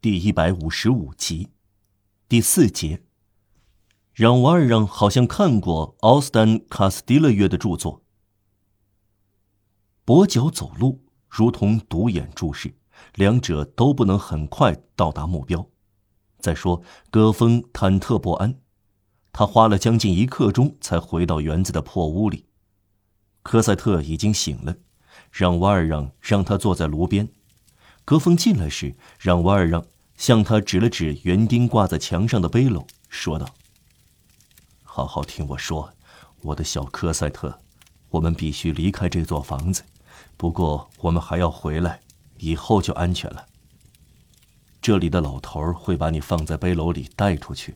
第一百五十五集，第四节。让瓦尔让好像看过奥斯丹卡斯蒂勒约的著作。跛脚走路如同独眼注视，两者都不能很快到达目标。再说，戈峰忐忑不安，他花了将近一刻钟才回到园子的破屋里。科赛特已经醒了，让瓦尔让让他坐在炉边。格峰进来时，让瓦尔让向他指了指园丁挂在墙上的背篓，说道。好好听我说，我的小科赛特，我们必须离开这座房子。不过我们还要回来，以后就安全了。这里的老头会把你放在背篓里带出去，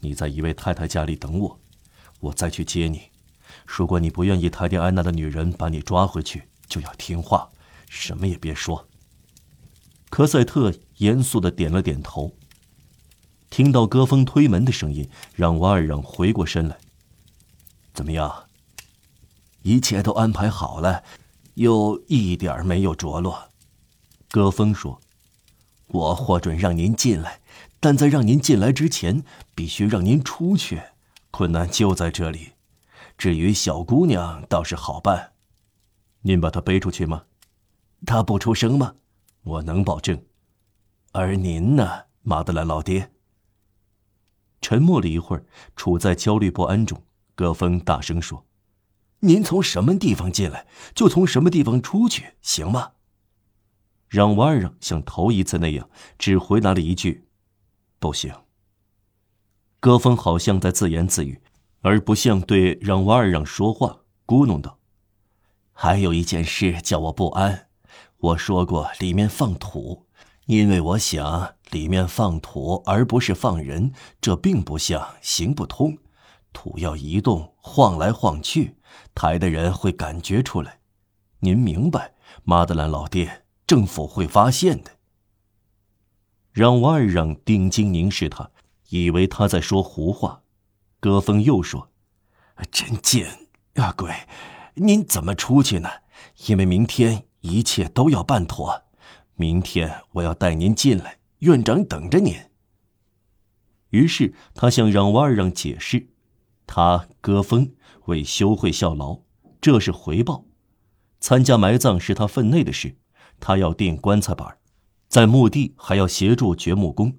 你在一位太太家里等我，我再去接你。如果你不愿意泰迪安娜的女人把你抓回去，就要听话，什么也别说。科赛特严肃的点了点头。听到戈峰推门的声音，让瓦尔让回过身来。怎么样？一切都安排好了，又一点没有着落。戈峰说：“我获准让您进来，但在让您进来之前，必须让您出去。困难就在这里。至于小姑娘，倒是好办。您把她背出去吗？她不出声吗？我能保证。而您呢，马德兰老爹？”沉默了一会儿，处在焦虑不安中，戈峰大声说：“您从什么地方进来，就从什么地方出去，行吗？”让瓦尔让像头一次那样，只回答了一句：“不行。”戈峰好像在自言自语，而不像对让瓦尔让说话，咕哝道：“还有一件事叫我不安，我说过里面放土。”因为我想里面放土而不是放人，这并不像行不通。土要移动，晃来晃去，抬的人会感觉出来。您明白，马德兰老爹，政府会发现的。让瓦尔让定睛凝视他，以为他在说胡话。戈峰又说：“真贱啊，鬼！您怎么出去呢？因为明天一切都要办妥。”明天我要带您进来，院长等着您。于是他向让瓦尔让解释，他割风为修会效劳，这是回报。参加埋葬是他分内的事，他要钉棺材板，在墓地还要协助掘墓工。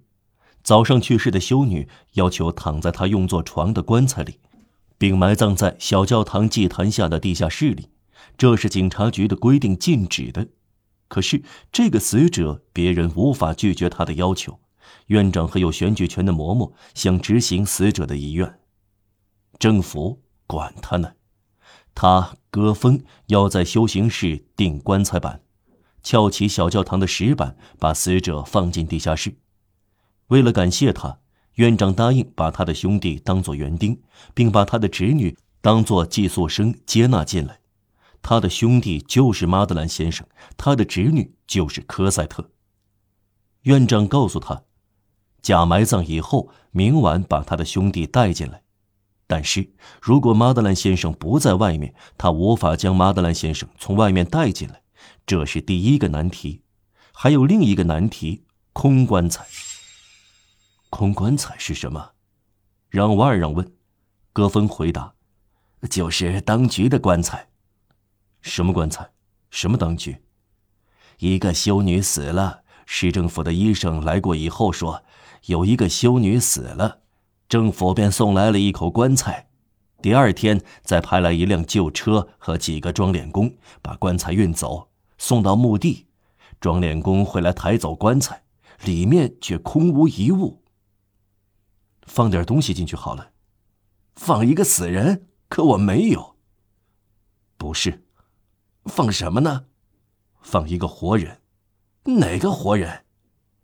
早上去世的修女要求躺在他用作床的棺材里，并埋葬在小教堂祭坛下的地下室里，这是警察局的规定禁止的。可是这个死者，别人无法拒绝他的要求。院长和有选举权的嬷嬷想执行死者的遗愿，政府管他呢。他戈峰要在修行室钉棺材板，撬起小教堂的石板，把死者放进地下室。为了感谢他，院长答应把他的兄弟当作园丁，并把他的侄女当作寄宿生接纳进来。他的兄弟就是马德兰先生，他的侄女就是科赛特。院长告诉他，假埋葬以后，明晚把他的兄弟带进来。但是如果马德兰先生不在外面，他无法将马德兰先生从外面带进来，这是第一个难题。还有另一个难题：空棺材。空棺材是什么？让瓦尔让问。戈峰回答：“就是当局的棺材。”什么棺材？什么当局？一个修女死了，市政府的医生来过以后说，有一个修女死了，政府便送来了一口棺材。第二天再派来一辆旧车和几个装殓工，把棺材运走，送到墓地。装殓工会来抬走棺材，里面却空无一物。放点东西进去好了，放一个死人，可我没有。不是。放什么呢？放一个活人，哪个活人？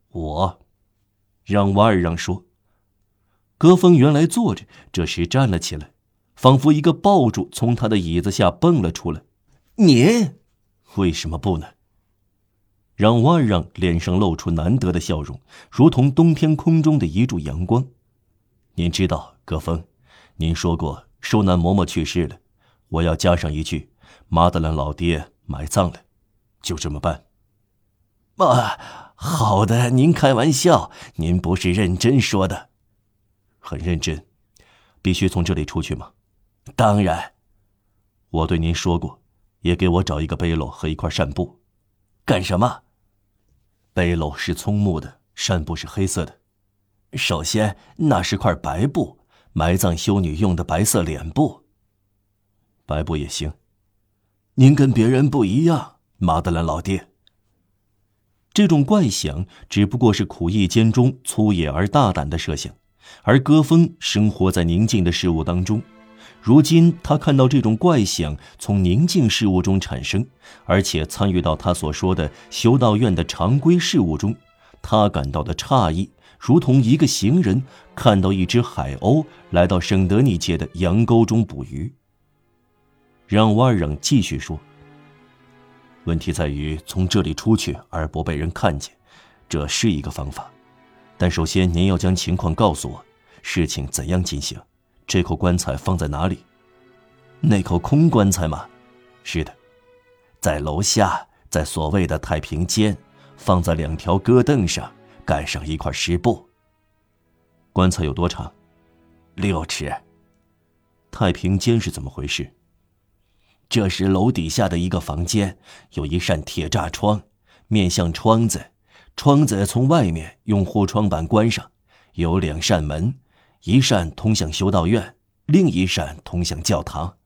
我，让瓦尔让说。戈峰原来坐着，这时站了起来，仿佛一个爆竹从他的椅子下蹦了出来。您为什么不呢？让瓦尔让脸上露出难得的笑容，如同冬天空中的一柱阳光。您知道，戈峰，您说过舒南嬷嬷去世了，我要加上一句。马德兰老爹埋葬了，就这么办。啊，好的，您开玩笑，您不是认真说的。很认真，必须从这里出去吗？当然。我对您说过，也给我找一个背篓和一块扇布。干什么？背篓是葱木的，扇布是黑色的。首先，那是块白布，埋葬修女用的白色脸布。白布也行。您跟别人不一样，马德兰老爹。这种怪想只不过是苦役间中粗野而大胆的设想，而戈峰生活在宁静的事物当中。如今他看到这种怪想从宁静事物中产生，而且参与到他所说的修道院的常规事务中，他感到的诧异，如同一个行人看到一只海鸥来到圣德尼街的羊沟中捕鱼。让瓦尔让继续说。问题在于从这里出去而不被人看见，这是一个方法。但首先您要将情况告诉我，事情怎样进行？这口棺材放在哪里？那口空棺材吗？是的，在楼下，在所谓的太平间，放在两条搁凳上，盖上一块湿布。棺材有多长？六尺。太平间是怎么回事？这时楼底下的一个房间，有一扇铁栅窗，面向窗子，窗子从外面用护窗板关上，有两扇门，一扇通向修道院，另一扇通向教堂。